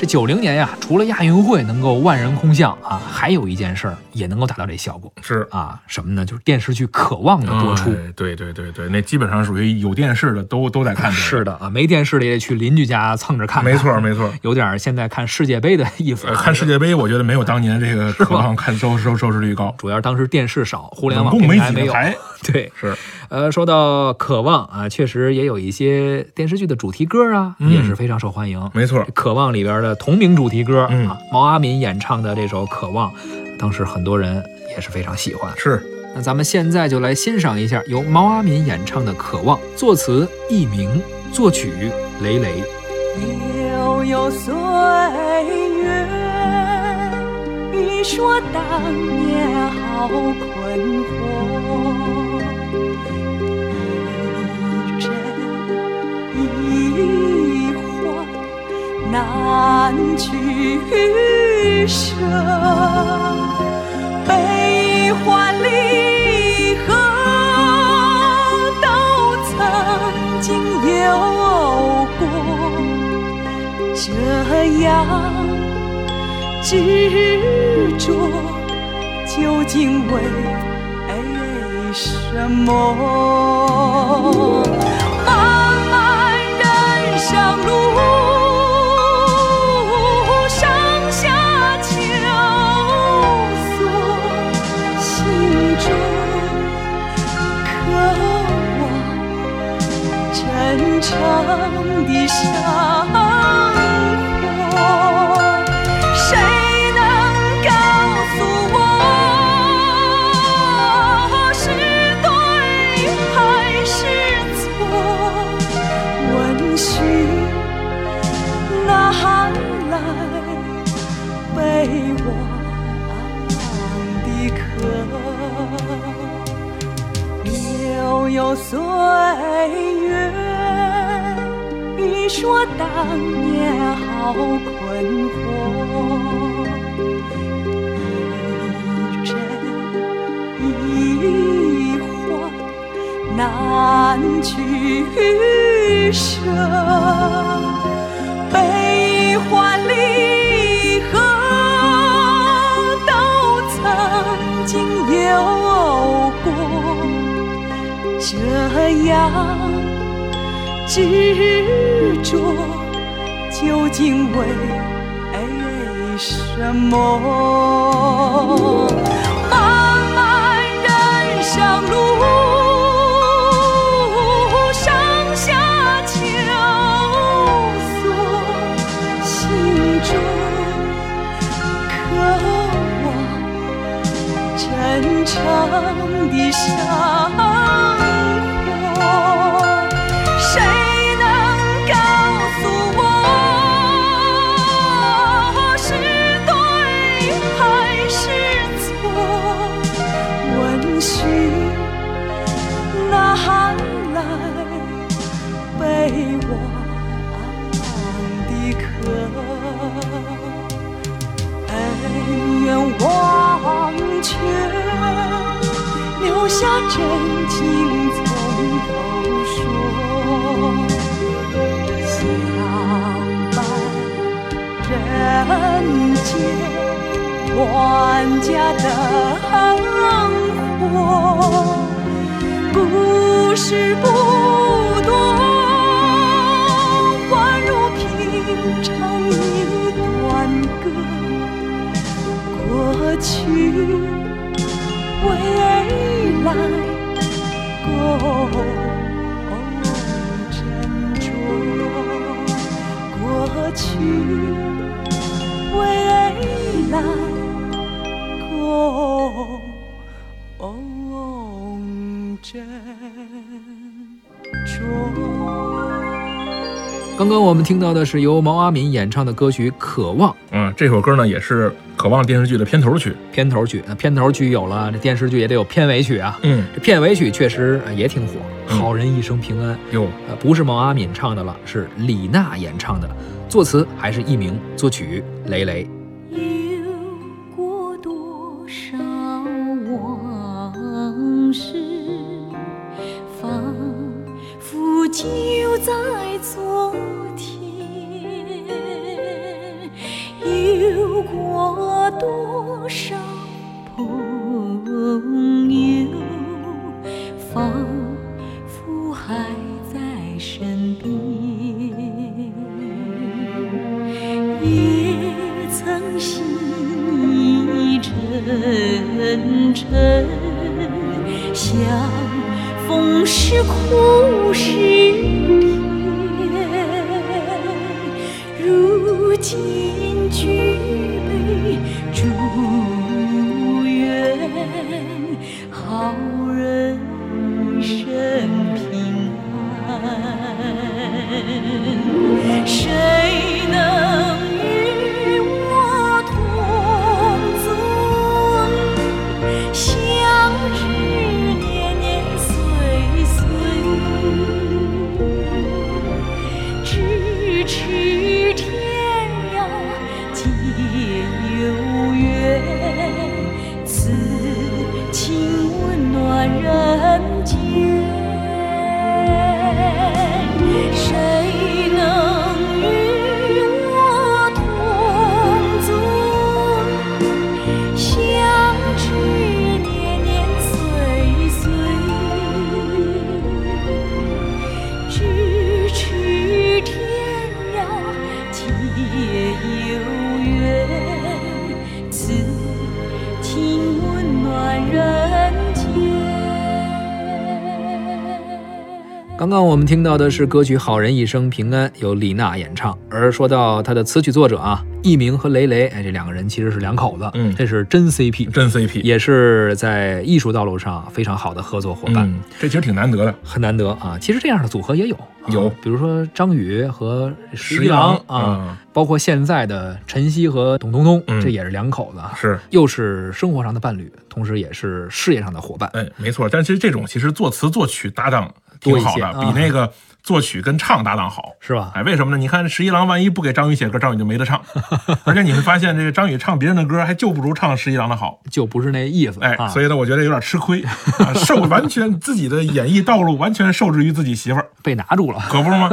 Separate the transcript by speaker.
Speaker 1: 这九零年呀，除了亚运会能够万人空巷啊，还有一件事儿也能够达到这效果
Speaker 2: 是
Speaker 1: 啊，什么呢？就是电视剧《渴望》的播出。
Speaker 2: 哎对对对对，那基本上属于有电视的都都在看这个。
Speaker 1: 是的啊，没电视的也得去邻居家蹭着看看。
Speaker 2: 没错没错。
Speaker 1: 有点现在看世界杯的意思。
Speaker 2: 呃看世界杯，我觉得没有当年这个渴望看收收收视率高。
Speaker 1: 主要是当时电视少，互联网平台没有。对，
Speaker 2: 是。
Speaker 1: 呃，说到渴望啊，确实也有一些电视剧的主题歌啊，
Speaker 2: 嗯
Speaker 1: 也是非常受欢迎。
Speaker 2: 没错，
Speaker 1: 渴望里边的同名主题歌、
Speaker 2: 嗯
Speaker 1: 啊，毛阿敏演唱的这首《渴望》，当时很多人也是非常喜欢。
Speaker 2: 是。
Speaker 1: 那咱们现在就来欣赏一下由毛阿敏演唱的《渴望》，作词佚名，作曲雷雷。
Speaker 3: 悠悠岁月，你说当年好困惑，难取舍，悲欢离合都曾经有过。这样执着，究竟为什么？真诚的生活。谁能告诉我是对还是错？问询哪来北往的客？悠悠岁月。你说当年好困惑，一真一幻难取舍，悲欢离合都曾经有过，这样。执着究竟为什么？漫漫人生路，上下求索，心中渴望真诚的生问询哪来悲望的渴？恩怨忘却，留下真情从头说。相伴人间，万家灯火，故事不多，宛如平常一段歌。过去，未来，共斟酌。过去，
Speaker 1: 刚刚我们听到的是由毛阿敏演唱的歌曲《渴望》，
Speaker 2: 嗯，这首歌呢也是《渴望》电视剧的片头曲。
Speaker 1: 片头曲，那片头曲有了，这电视剧也得有片尾曲啊。
Speaker 2: 嗯，
Speaker 1: 这片尾曲确实呃也挺火，
Speaker 2: 嗯
Speaker 1: 好人一生平安》。
Speaker 2: 哟，
Speaker 1: 呃，不是毛阿敏唱的了，是李娜演唱的，作词还是佚名，作曲雷雷。
Speaker 3: 就在昨天，有过多少朋友，仿佛还在身边，也曾心意沉沉。风是苦是甜。如今举杯祝
Speaker 1: 刚刚我们听到的是歌曲《好人一生平安》，由李娜演唱。而说到她的词曲作者啊，艺名和雷雷，哎，这两个人其实是两口子，
Speaker 2: 嗯
Speaker 1: 这是真 CP，
Speaker 2: 真 CP，
Speaker 1: 也是在艺术道路上非常好的合作伙伴。
Speaker 2: 嗯，这其实挺难得的。
Speaker 1: 很难得啊！其实这样的组合也有，啊
Speaker 2: 有
Speaker 1: 比如说张宇和
Speaker 2: 十
Speaker 1: 一郎
Speaker 2: 郎
Speaker 1: 啊，包括现在的陈曦和董冬冬，
Speaker 2: 嗯
Speaker 1: 这也是两口子啊，
Speaker 2: 是，
Speaker 1: 又是生活上的伴侣，同时也是事业上的伙伴。
Speaker 2: 哎，没错。但其实这种其实作词作曲搭档挺好的，比那个作曲跟唱搭档好。
Speaker 1: 是吧？
Speaker 2: 哎，为什么呢？你看十一郎万一不给张宇写歌，张宇就没得唱。而且你会发现，这个张宇唱别人的歌，还就不如唱十一郎的好。
Speaker 1: 就不是那意思。
Speaker 2: 哎，
Speaker 1: 啊、
Speaker 2: 所以呢，我觉得有点吃亏，啊、受完全自己的演艺道路完全受制于自己媳妇儿，
Speaker 1: 被拿住了。
Speaker 2: 可不是吗？